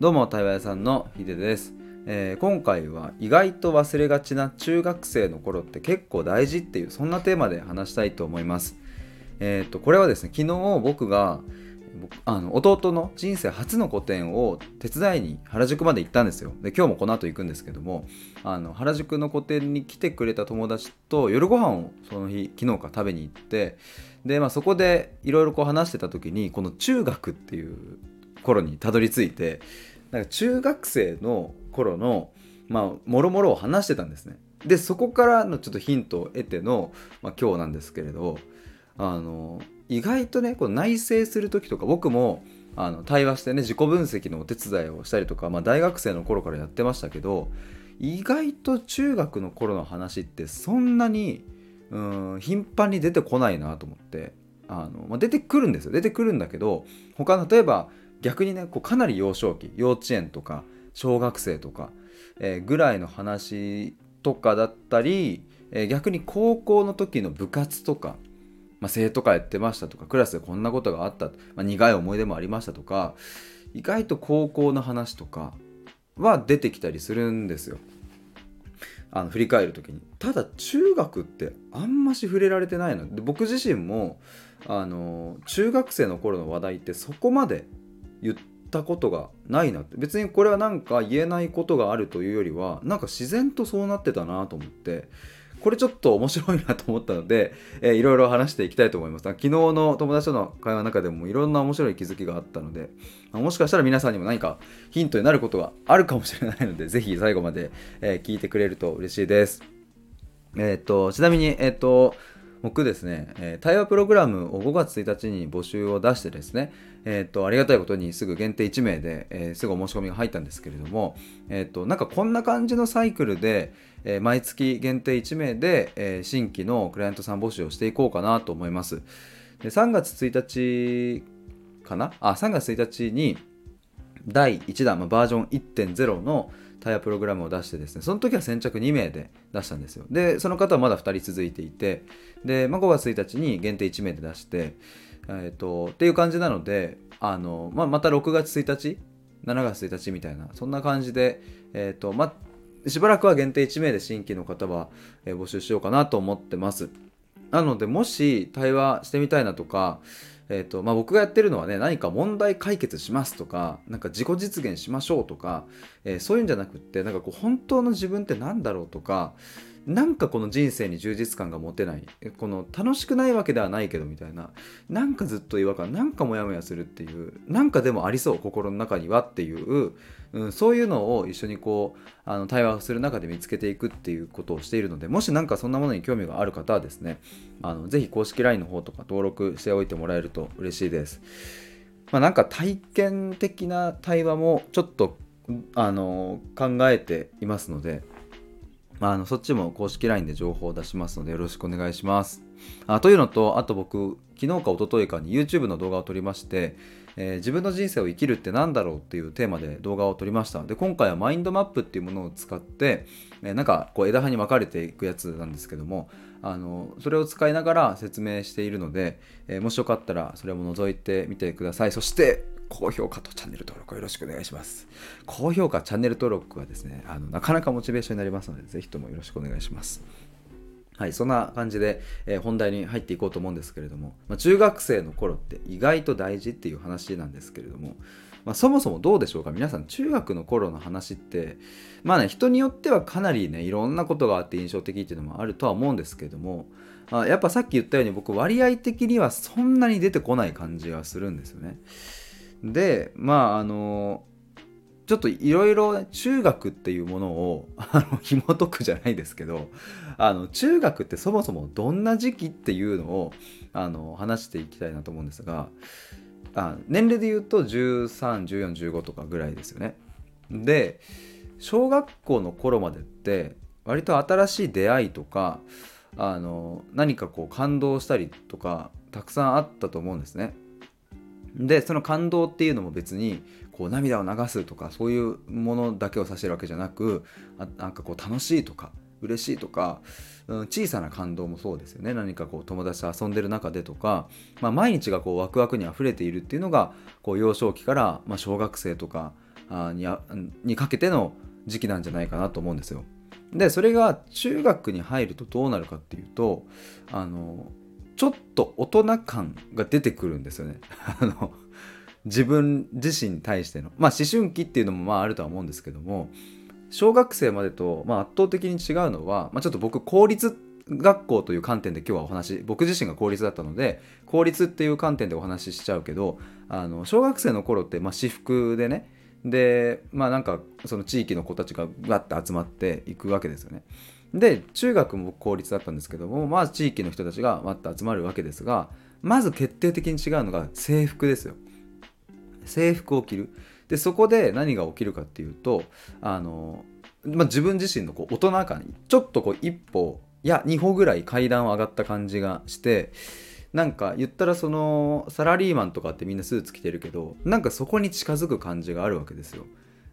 どうも対話屋さんのヒデです、えー今回は意外と忘れがちな中学生の頃って結構大事っていうそんなテーマで話したいと思います。えっ、とこれはですね昨日僕があの弟の人生初の個展を手伝いに原宿まで行ったんですよ。で今日もこの後行くんですけどもあの原宿の個展に来てくれた友達と夜ご飯をその日昨日か食べに行ってで、まあ、そこでいろいろ話してた時にこの中学っていう頃にたどり着いてなんか中学生の頃のまあもろもろを話してたんですね。でそこからのちょっとヒントを得ての、まあ、今日なんですけれどあの意外とねこう内省する時とか僕もあの対話してね自己分析のお手伝いをしたりとか、まあ、大学生の頃からやってましたけど意外と中学の頃の話ってそんなにうん頻繁に出てこないなと思ってあの、まあ、出てくるんですよ。出てくるんだけど他例えば逆にねこうかなり幼少期幼稚園とか小学生とか、えーぐらいの話とかだったり、えー逆に高校の時の部活とか、まあ、生徒会やってましたとかクラスでこんなことがあった、まあ、苦い思い出もありましたとか意外と高校の話とかは出てきたりするんですよ。あの振り返る時にただ中学ってあんまし触れられてないので僕自身もあの中学生の頃の話題ってそこまで言ったことがないなって別にこれはなんか言えないことがあるというよりはなんか自然とそうなってたなと思ってこれちょっと面白いなと思ったので、えーいろいろ話していきたいと思います。昨日の友達との会話の中でもいろんな面白い気づきがあったのでもしかしたら皆さんにも何かヒントになることがあるかもしれないので ぜひ最後まで、えー聞いてくれると嬉しいです。えっ、とちなみにえっ、と僕ですね、対話プログラムを5月1日に募集を出してですね、えっとありがたいことにすぐ限定1名で、えーすぐお申し込みが入ったんですけれども、えっとなんかこんな感じのサイクルで、え毎月限定1名で、え新規のクライアントさん募集をしていこうかなと思います。で3月1日かな？あ3月1日に第1弾、まあ、バージョン1.0のタイヤプログラムを出してですねその時は先着2名で出したんですよ。でその方はまだ2人続いていてで、まあ、5月1日に限定1名で出して、えー、とっていう感じなのであの、まあ、また6月1日7月1日みたいなそんな感じで、えーとま、しばらくは限定1名で新規の方は、え募集しようかなと思ってます。なのでもし対話してみたいなとかえーとまあ、僕がやってるのはね何か問題解決しますとかなんか自己実現しましょうとか、えーそういうんじゃなくってなんかこう本当の自分って何だろうとかなんかこの人生に充実感が持てない。この楽しくないわけではないけどみたいな。なんかずっと違和感。なんかモヤモヤするっていう。なんかでもありそう心の中にはっていう、うん、そういうのを一緒にこうあの対話する中で見つけていくっていうことをしているのでもし何かそんなものに興味がある方はですねあのぜひ公式 LINE の方とか登録しておいてもらえると嬉しいです。まあ、なんか体験的な対話もちょっとあの考えていますので、あ、のそっちも公式 LINE で情報を出しますのでよろしくお願いします。あというのとあと僕昨日か一昨日かに YouTube の動画を撮りまして、えー自分の人生を生きるって何だろうっていうテーマで動画を撮りましたで今回はマインドマップっていうものを使って、えーなんかこう枝葉に分かれていくやつなんですけどもあのそれを使いながら説明しているので、えーもしよかったらそれも覗いてみてくださいそして高評価とチャンネル登録よろしくお願いします。高評価チャンネル登録はですねあのなかなかモチベーションになりますのでぜひともよろしくお願いします。はい、そんな感じで、えー本題に入っていこうと思うんですけれども、まあ、中学生の頃って意外と大事っていう話なんですけれども、まあ、そもそもどうでしょうか？皆さん中学の頃の話ってまあね人によってはかなりねいろんなことがあって印象的っていうのもあるとは思うんですけれどもあやっぱさっき言ったように僕割合的にはそんなに出てこない感じがするんですよね。でまああのちょっといろいろ中学っていうものを あの紐解くじゃないですけどあの中学ってそもそもどんな時期っていうのをあの話していきたいなと思うんですがあ年齢で言うと131415とかぐらいですよね。で小学校の頃までって割と新しい出会いとかあの何かこう感動したりとかたくさんあったと思うんですね。でその感動っていうのも別にこう涙を流すとかそういうものだけを指してるわけじゃなくあなんかこう楽しいとか嬉しいとか、うん、小さな感動もそうですよね何かこう友達と遊んでる中でとか、まあ、毎日がこうワクワクにあふれているっていうのがこう幼少期から、まあ、小学生とかににかけての時期なんじゃないかなと思うんですよ。でそれが中学に入るとどうなるかっていうとあのちょっと大人感が出てくるんですよね。あの自分自身に対してのまあ思春期っていうのもまああるとは思うんですけども小学生までと、まあ、圧倒的に違うのは、まあ、ちょっと僕公立学校という観点で今日はお話僕自身が公立だったので公立っていう観点でお話ししちゃうけどあの小学生の頃って、まあ、私服でねでまあなんかその地域の子たちがわって集まっていくわけですよね。で中学も公立だったんですけどもまあ地域の人たちがわって集まるわけですがまず決定的に違うのが制服ですよ。制服を着る。でそこで何が起きるかっていうとあの、まあ、自分自身のこう大人感にちょっとこう一歩いや2歩ぐらい階段を上がった感じがしてなんか言ったらそのサラリーマンとかってみんなスーツ着てるけどなんかそこに近づく感じがあるわけですよ。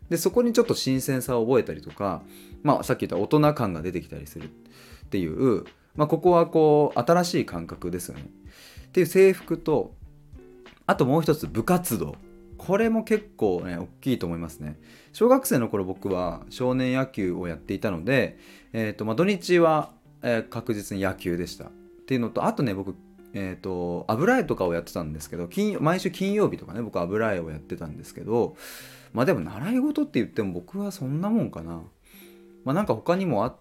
でそこにちょっと新鮮さを覚えたりとか、まあ、さっき言った大人感が出てきたりするっていう、まあ、ここはこう新しい感覚ですよね。っていう制服とあともう一つ部活動。これも結構ね大きいと思いますね。小学生の頃僕は少年野球をやっていたので、えーとまあ、土日は、えー、確実に野球でした。っていうのとあとね僕えーと、油絵とかをやってたんですけど金毎週金曜日とかね僕油絵をやってたんですけどまあでも習い事って言っても僕はそんなもんかな。まあなんか他にもあっ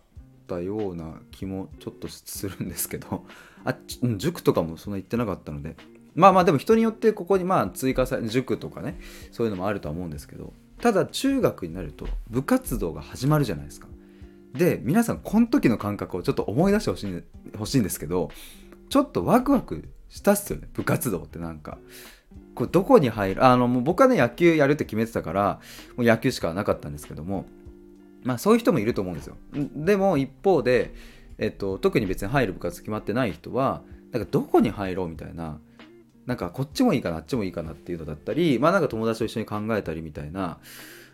たような気もちょっとするんですけど あ塾とかもそんな言ってなかったので。まあまあでも人によってここにまあ追加され塾とかねそういうのもあるとは思うんですけどただ中学になると部活動が始まるじゃないですか。で皆さんこの時の感覚をちょっと思い出してほしいほしいんですけどちょっとワクワクしたっすよね。部活動ってなんか。これどこに入るあのもう僕はね野球やるって決めてたからもう野球しかなかったんですけども。まあそういう人もいると思うんですよ。でも一方で、えっと、特に別に入る部活決まってない人はなんかどこに入ろうみたいな。なんかこっちもいいかなあっちもいいかなっていうのだったりまあなんか友達と一緒に考えたりみたいな。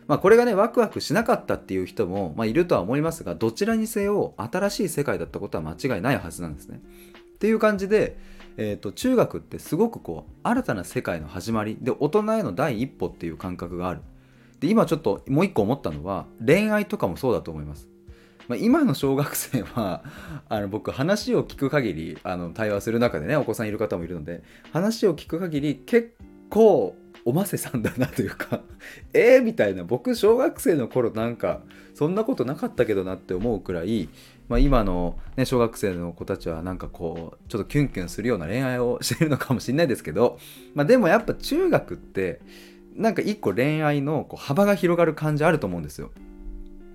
まあこれがねワクワクしなかったっていう人も、まあ、いるとは思いますがどちらにせよ新しい世界だったことは間違いないはずなんですね。っていう感じで、えーと、中学ってすごくこう新たな世界の始まりで大人への第一歩っていう感覚がある。で今ちょっともう一個思ったのは恋愛とかもそうだと思います。まあ、今の小学生は あの僕話を聞く限りあの対話する中でねお子さんいる方もいるので話を聞く限り結構おませさんだなというか えーみたいな僕小学生の頃なんかそんなことなかったけどなって思うくらい、まあ、今の、ね、小学生の子たちはなんかこうちょっとキュンキュンするような恋愛をしているのかもしれないですけど、まあ、でもやっぱ中学ってなんか一個恋愛のこう幅が広がる感じあると思うんですよ。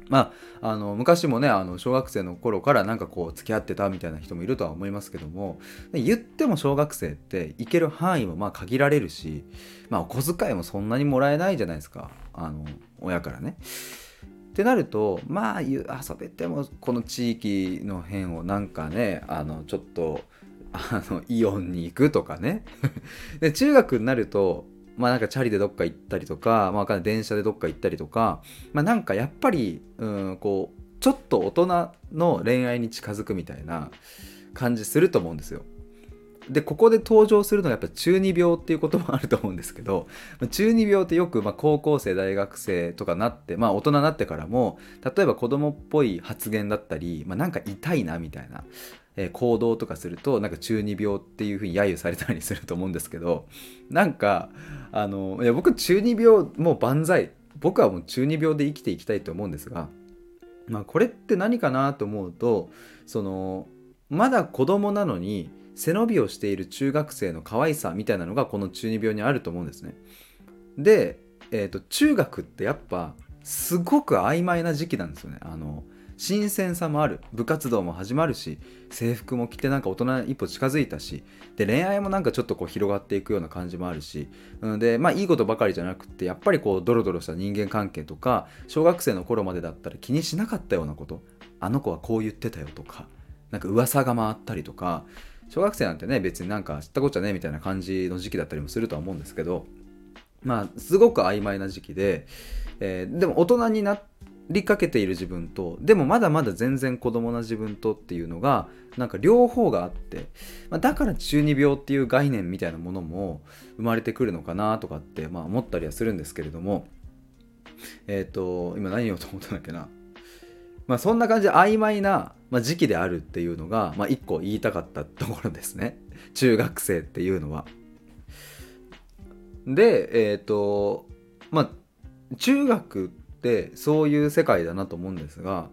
まあ、あの昔もねあの小学生の頃からなんかこう付き合ってたみたいな人もいるとは思いますけども言っても小学生って行ける範囲もまあ限られるし、まあ、お小遣いもそんなにもらえないじゃないですかあの親からね。ってなるとまあ遊べてもこの地域の辺をなんかねあのちょっとあのイオンに行くとかね で中学になるとまあなんかチャリでどっか行ったりとか、まあ、電車でどっか行ったりとか、まあなんかやっぱり、うん、こう、ちょっと大人の恋愛に近づくみたいな感じすると思うんですよ。でここで登場するのがやっぱ中二病っていうこともあると思うんですけど 中二病ってよくま高校生大学生とかなってまあ大人になってからも例えば子供っぽい発言だったり、まあ、なんか痛いなみたいな、行動とかするとなんか中二病っていうふうに揶揄されたりすると思うんですけどなんかあのいや僕中二病もう万歳。僕はもう中二病で生きていきたいと思うんですが、まあ、これって何かなと思うとそのまだ子供なのに背伸びをしている中学生の可愛さみたいなのがこの中二病にあると思うんですね。で、えーと、中学ってやっぱすごく曖昧な時期なんですよね。あの新鮮さもある部活動も始まるし制服も着てなんか大人一歩近づいたしで恋愛もなんかちょっとこう広がっていくような感じもあるしでまあいいことばかりじゃなくてやっぱりこうドロドロした人間関係とか小学生の頃までだったら気にしなかったようなことあの子はこう言ってたよとかなんか噂が回ったりとか小学生なんてね別になんか知ったこっちゃねみたいな感じの時期だったりもするとは思うんですけどまあすごく曖昧な時期で、えー、でも大人になりかけている自分とでもまだまだ全然子供な自分とっていうのがなんか両方があって、まあ、だから中二病っていう概念みたいなものも生まれてくるのかなとかって、まあ、思ったりはするんですけれどもえっ、ー、と今何言おうと思ったんだっけな。まあそんな感じで曖昧な、まあ、時期であるっていうのが、まあ、一個言いたかったところですね 中学生っていうのは。でえっ、ー、とまあ中学ってそういう世界だなと思うんですが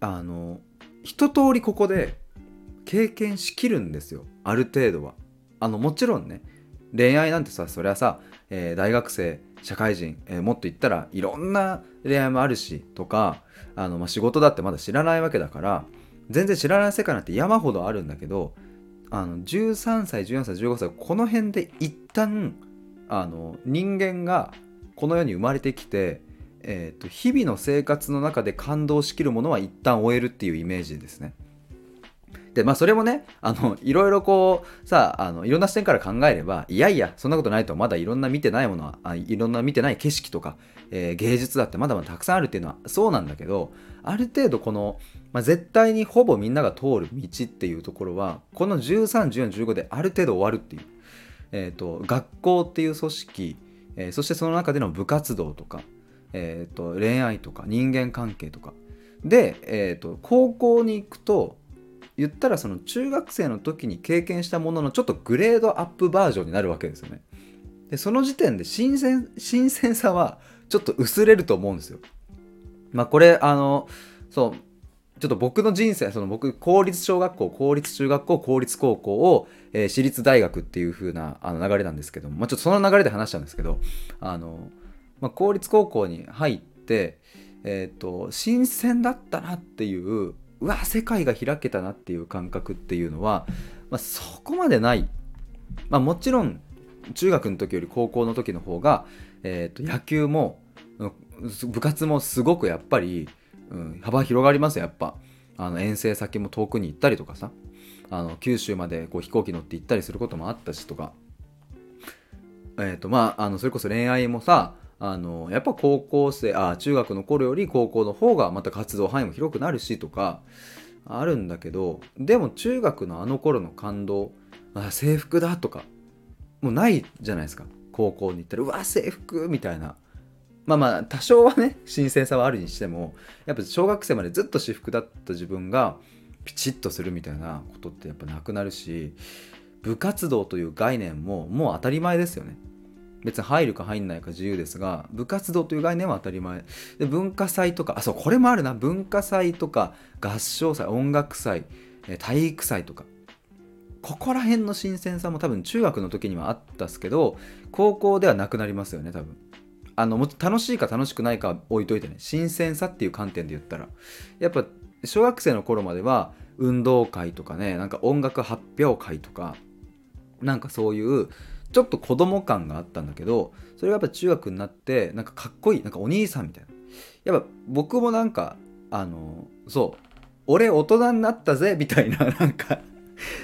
あの一通りここで経験しきるんですよある程度は。あのもちろんね恋愛なんてさそれはさ、えー、大学生社会人、えー、もっと言ったらいろんな恋愛もあるしとかあの、まあ、仕事だってまだ知らないわけだから全然知らない世界なんて山ほどあるんだけどあの13歳14歳15歳この辺で一旦あの人間がこの世に生まれてきて、えーと、日々の生活の中で感動しきるものは一旦終えるっていうイメージですね。でまあそれもねあのいろいろこうさあのいろんな視点から考えればいやいやそんなことないとまだいろんな見てないものはあいろんな見てない景色とか、えー、芸術だってまだまだたくさんあるっていうのはそうなんだけどある程度この、まあ、絶対にほぼみんなが通る道っていうところはこの131415である程度終わるっていう、えーと、学校っていう組織、えー、そしてその中での部活動とか、えーと、恋愛とか人間関係とか。で、えーと高校に行くと言ったらその中学生の時に経験したもののちょっとグレードアップバージョンになるわけですよね。でその時点で新鮮新鮮さはちょっと薄れると思うんですよ。まあこれあのそうちょっと僕の人生その僕公立小学校公立中学校公立高校を、えー、私立大学っていう風なあの流れなんですけども、まあ、ちょっとその流れで話したんですけどあの、まあ、公立高校に入ってえっ、ー、と新鮮だったなっていううわ世界が開けたなっていう感覚っていうのは、まあ、そこまでない、まあ、もちろん中学の時より高校の時の方が、えー、と野球も部活もすごくやっぱり、うん、幅広がりますやっぱ。あの遠征先も遠くに行ったりとかさ。あの九州までこう飛行機乗って行ったりすることもあったしとか。えっ、ー、とまああのそれこそ恋愛もさあのやっぱ高校生あ中学の頃より高校の方がまた活動範囲も広くなるしとかあるんだけどでも中学のあの頃の感動あ制服だとかもうないじゃないですか。高校に行ったらうわ制服みたいな。まあまあ多少はね新鮮さはあるにしてもやっぱ小学生までずっと私服だった自分がピチッとするみたいなことってやっぱなくなるし部活動という概念ももう当たり前ですよね。別に入るか入んないか自由ですが部活動という概念は当たり前。で文化祭とかあそうこれもあるな。文化祭とか合唱祭音楽祭体育祭とか。ここら辺の新鮮さも多分中学の時にはあったっすけど高校ではなくなりますよね多分。あのも楽しいか楽しくないか置いといてね。新鮮さっていう観点で言ったら。やっぱ小学生の頃までは運動会とかねなんか音楽発表会とかなんかそういうちょっと子供感があったんだけどそれがやっぱ中学になってなんかかっこいいなんかお兄さんみたいなやっぱ僕もなんかあのそう俺大人になったぜみたいな なんか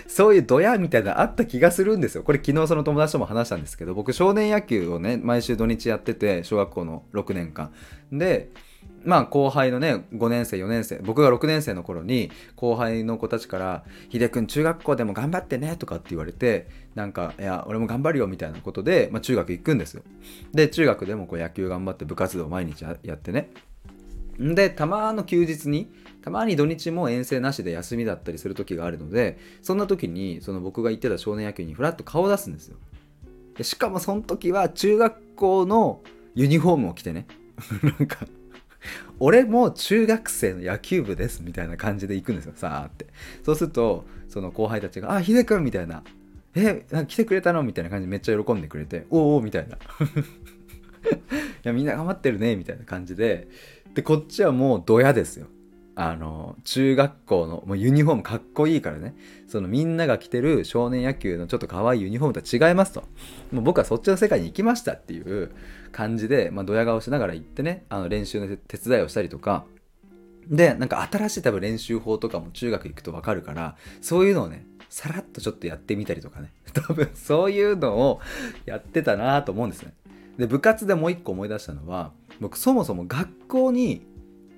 そういうドヤみたいなあった気がするんですよ。これ昨日その友達とも話したんですけど僕少年野球をね毎週土日やってて小学校の6年間でまあ後輩のね5年生4年生僕が6年生の頃に後輩の子たちから「ひでくん中学校でも頑張ってね」とかって言われてなんか「いや俺も頑張るよ」みたいなことで、まあ、中学行くんですよ。で中学でもこう野球頑張って部活動毎日やってね。でたまの休日にたまに土日も遠征なしで休みだったりする時があるのでそんな時にその僕が行ってた少年野球にふらっと顔を出すんですよ。でしかもその時は中学校のユニフォームを着てね。なんか俺も中学生の野球部ですみたいな感じで行くんですよさあって。そうするとその後輩たちが「あひでくん」みたいな「えなんか来てくれたの?」みたいな感じでめっちゃ喜んでくれて「おお」みたいな。いやみんな頑張ってるねみたいな感じで。でこっちはもうドヤですよ。あの中学校のもうユニフォームかっこいいからね。そのみんなが着てる少年野球のちょっと可愛いユニフォームとは違いますと。もう僕はそっちの世界に行きましたっていう感じで、まあ、ドヤ顔しながら行ってねあの練習の手伝いをしたりとか。でなんか新しい多分練習法とかも中学行くと分かるからそういうのをねさらっとちょっとやってみたりとかね。多分そういうのをやってたなと思うんですね。で部活でもう一個思い出したのは僕そもそも学校に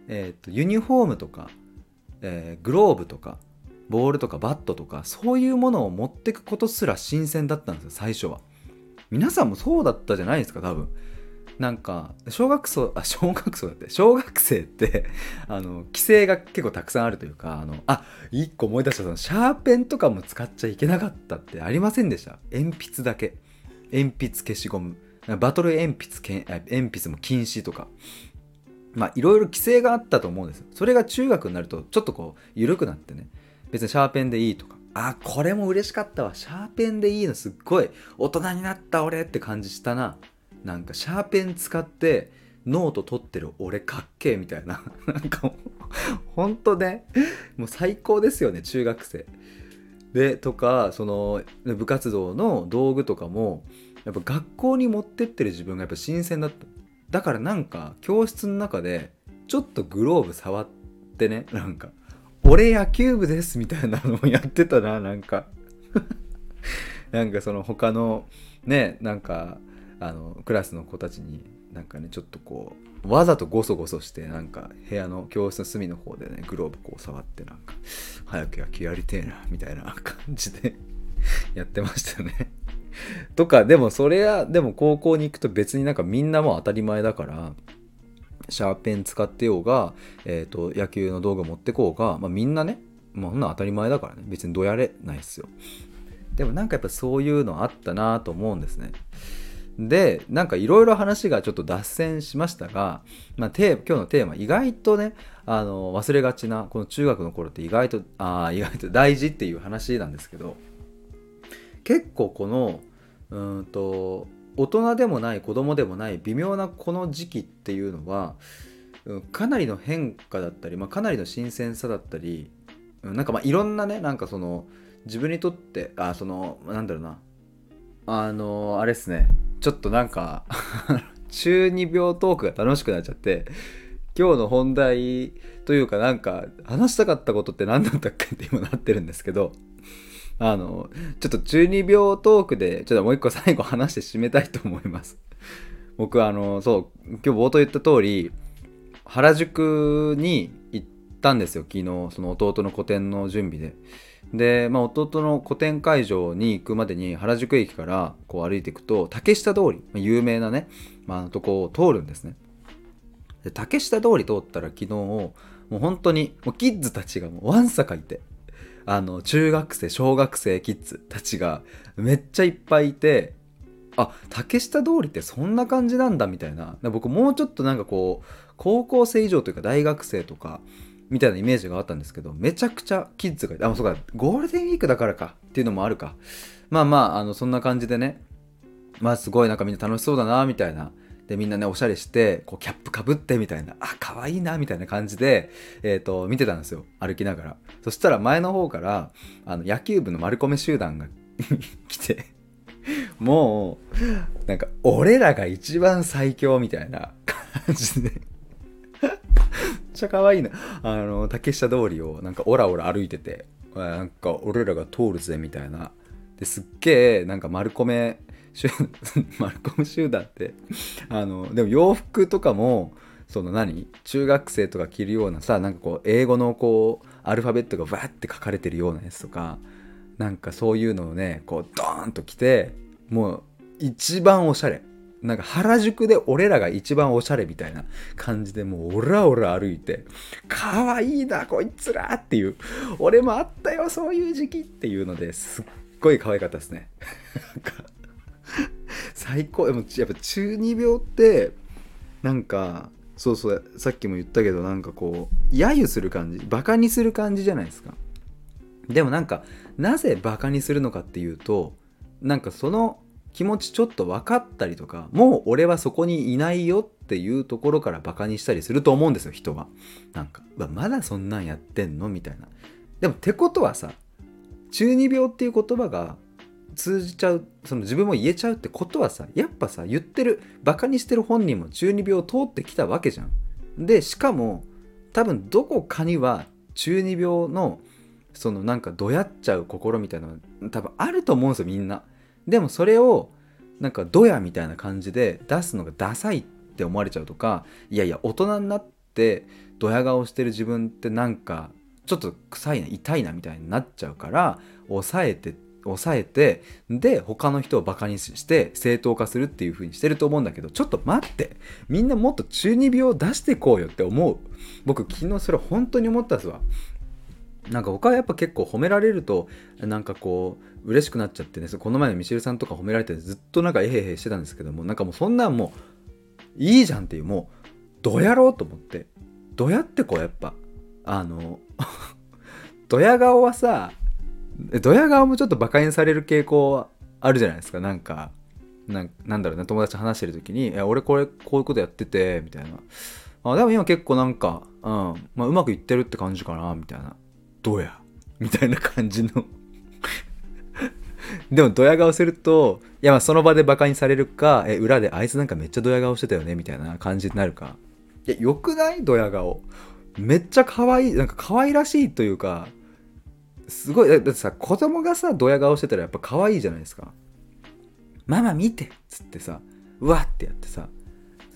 えーと、ユニフォームとか、えー、グローブとかボールとかバットとかそういうものを持ってくことすら新鮮だったんですよ最初は。皆さんもそうだったじゃないですか多分。なんか小学生あ小学生だって小学生って あの規制が結構たくさんあるというかあのあ一個思い出したそのシャーペンとかも使っちゃいけなかったってありませんでした？鉛筆だけ。鉛筆消しゴム。バトル鉛筆鉛筆も禁止とか。まあいろいろ規制があったと思うんですそれが中学になるとちょっとこう緩くなってね。別にシャーペンでいいとか。あこれも嬉しかったわ。シャーペンでいいのすっごい大人になった俺って感じしたな。なんかシャーペン使ってノート取ってる俺かっけえみたいな。なんかもうほんとね。もう最高ですよね中学生。でとかその部活動の道具とかもやっぱ学校に持ってってる自分がやっぱ新鮮だった。だからなんか教室の中でちょっとグローブ触ってねなんか「俺野球部です」みたいなのをやってたななんか。なんかその他のねなんかあのクラスの子たちになんかねちょっとこうわざとゴソゴソしてなんか部屋の教室の隅の方でねグローブこう触ってなんか早く野球やりてえなみたいな感じで やってましたね。とかでもそれはでも高校に行くと別になんかみんなも当たり前だからシャーペン使ってようが、えーと、野球の道具持ってこうが、まあ、みんなねもうそんな当たり前だからね。別にどやれないっすよ。でもなんかやっぱそういうのあったなと思うんですね。でなんかいろいろ話がちょっと脱線しましたが、まあ、テ今日のテーマ意外とねあの忘れがちなこの中学の頃って意外とああ意外と大事っていう話なんですけど結構このうんと大人でもない子供でもない微妙なこの時期っていうのはかなりの変化だったり、まあ、かなりの新鮮さだったりなんかまあいろんなねなんかその自分にとってあそのなんだろうなあのあれっすねちょっとなんか 中二病トークが楽しくなっちゃって今日の本題というかなんか話したかったことって何だったっけって今なってるんですけどあのちょっと中二病トークでちょっともう一個最後話して締めたいと思います。僕あのそう今日冒頭言った通り原宿に行ったんですよ。昨日その弟の個展の準備で。で、まあ、弟の個展会場に行くまでに原宿駅からこう歩いていくと竹下通り有名なね、まあ、とこを通るんですね。で竹下通り通ったら昨日もう本当にもうキッズたちがもうわんさかいて。あの中学生小学生キッズたちがめっちゃいっぱいいてあ竹下通りってそんな感じなんだみたいな僕もうちょっとなんかこう高校生以上というか大学生とかみたいなイメージがあったんですけど、めちゃくちゃキッズが、あ、そうか、ゴールデンウィークだからかっていうのもあるか。まあまあ、あの、そんな感じでね、まあすごいなんかみんな楽しそうだな、みたいな。で、みんなね、おしゃれして、こう、キャップかぶってみたいな、あ、可愛いな、みたいな感じで、え、ー、と、見てたんですよ。歩きながら。そしたら前の方から、あの、野球部の丸込集団が 来て、もう、なんか、俺らが一番最強みたいな感じでめっちゃ可愛いな。あの、竹下通りをなんかオラオラ歩いてて、なんか俺らが通るぜみたいな。ですっげえなんか丸米集丸米集団ってあのでも洋服とかもその何？中学生とか着るようなさなんかこう英語のこうアルファベットがわって書かれてるようなやつとかなんかそういうのをねこうドーンと着てもう一番おしゃれなんか原宿で俺らが一番おしゃれみたいな感じでもうオラオラ歩いて、可愛いな、こいつらっていう、俺もあったよ、そういう時期っていうのですっごい可愛かったですね。最高。でもやっぱ中二病って、なんか、そうそうさっきも言ったけどなんかこう揶揄する感じバカにする感じじゃないですか。でもなんかなぜバカにするのかっていうとなんかその気持ちちょっと分かったりとかもう俺はそこにいないよっていうところからバカにしたりすると思うんですよ人は。なんかまだそんなんやってんの？みたいな。でもてことはさ中二病っていう言葉が通じちゃうその自分も言えちゃうってことはさやっぱさ言ってるバカにしてる本人も中二病を通ってきたわけじゃん。でしかも多分どこかには中二病のそのなんかどやっちゃう心みたいなの多分あると思うんですよみんな。でもそれをなんかドヤみたいな感じで出すのがダサいって思われちゃうとかいやいや大人になってドヤ顔してる自分ってなんかちょっと臭いな痛いなみたいになっちゃうから抑えてって抑えてで他の人をバカにして正当化するっていう風にしてると思うんだけどちょっと待って。みんなもっと中二病を出してこうよって思う。僕昨日それ本当に思ったっすわ。なんか僕はやっぱ結構褒められるとなんかこう嬉しくなっちゃってね。この前のミシェルさんとか褒められてずっとなんかえへへしてたんですけどもなんかもうそんなんもういいじゃんっていうもうどやろうと思って。どやってこうやっぱ。あの ドヤ顔はさドヤ顔もちょっとバカにされる傾向あるじゃないですか。なんかなんだろうね。友達と話してる時に「俺これこういうことやってて」みたいな。あでも今結構なんか、うん。まあ、うまくいってるって感じかなみたいな。どうやみたいな感じの。でもドヤ顔するといやまあその場でバカにされるかえ裏であいつなんかめっちゃドヤ顔してたよねみたいな感じになるか。いやよくない？ドヤ顔。めっちゃ可愛いなんか可愛らしいというかすごいだってさ子供がさドヤ顔してたらやっぱ可愛いじゃないですか。ママ見てっつってさうわってやってさ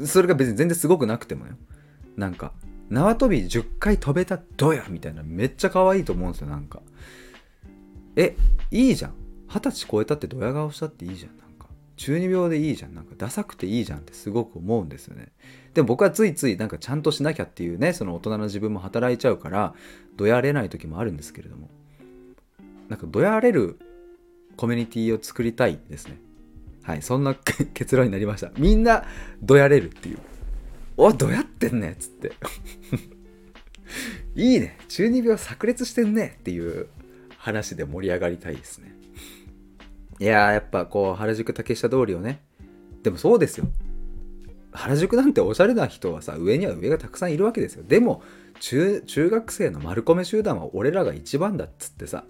それが別に全然すごくなくてもよ。なんか縄跳び10回飛べたドヤみたいなめっちゃ可愛いと思うんですよなんか。えいいじゃん。二十歳超えたってドヤ顔したっていいじゃんなんか。中二病でいいじゃんなんか。ダサくていいじゃんってすごく思うんですよね。でも僕はついついなんかちゃんとしなきゃっていうねその大人の自分も働いちゃうからどやれない時もあるんですけれども。なんかどやれるコミュニティを作りたいですね。はいそんな 結論になりました。みんなどやれるっていう。おどやってんねっつって。いいね。中二病炸裂してんねっていう話で盛り上がりたいですね。いやーやっぱこう原宿竹下通りをね。でもそうですよ。原宿なんておしゃれな人はさ上には上がたくさんいるわけですよ。でも中学生の丸込め集団は俺らが一番だっつってさ。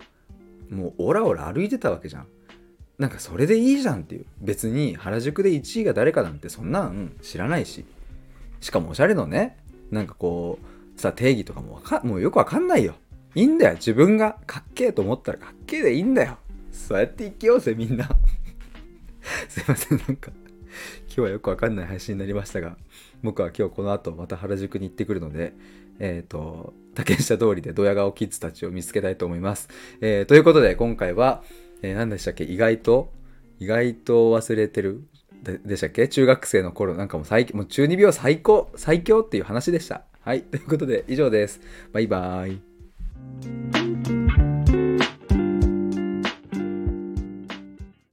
もうオラオラ歩いてたわけじゃん。なんかそれでいいじゃんっていう。別に原宿で1位が誰かなんてそんなん知らないし。しかもおしゃれのね。なんかこうさ定義とかもかもうよくわかんないよ。いいんだよ。自分がかっけえと思ったらかっけえでいいんだよ。そうやって生きようぜみんな。すいません。なんか今日はよくわかんない配信になりましたが僕は今日この後また原宿に行ってくるのでえっ、ー、と竹下通りでドヤ顔キッズたちを見つけたいと思います、えー、ということで今回は、えー、何でしたっけ？意外と？意外と忘れてる？でしたっけ？中学生の頃なんかもう最もう中二病最高最強っていう話でした。はい。ということで以上です。バイバーイ。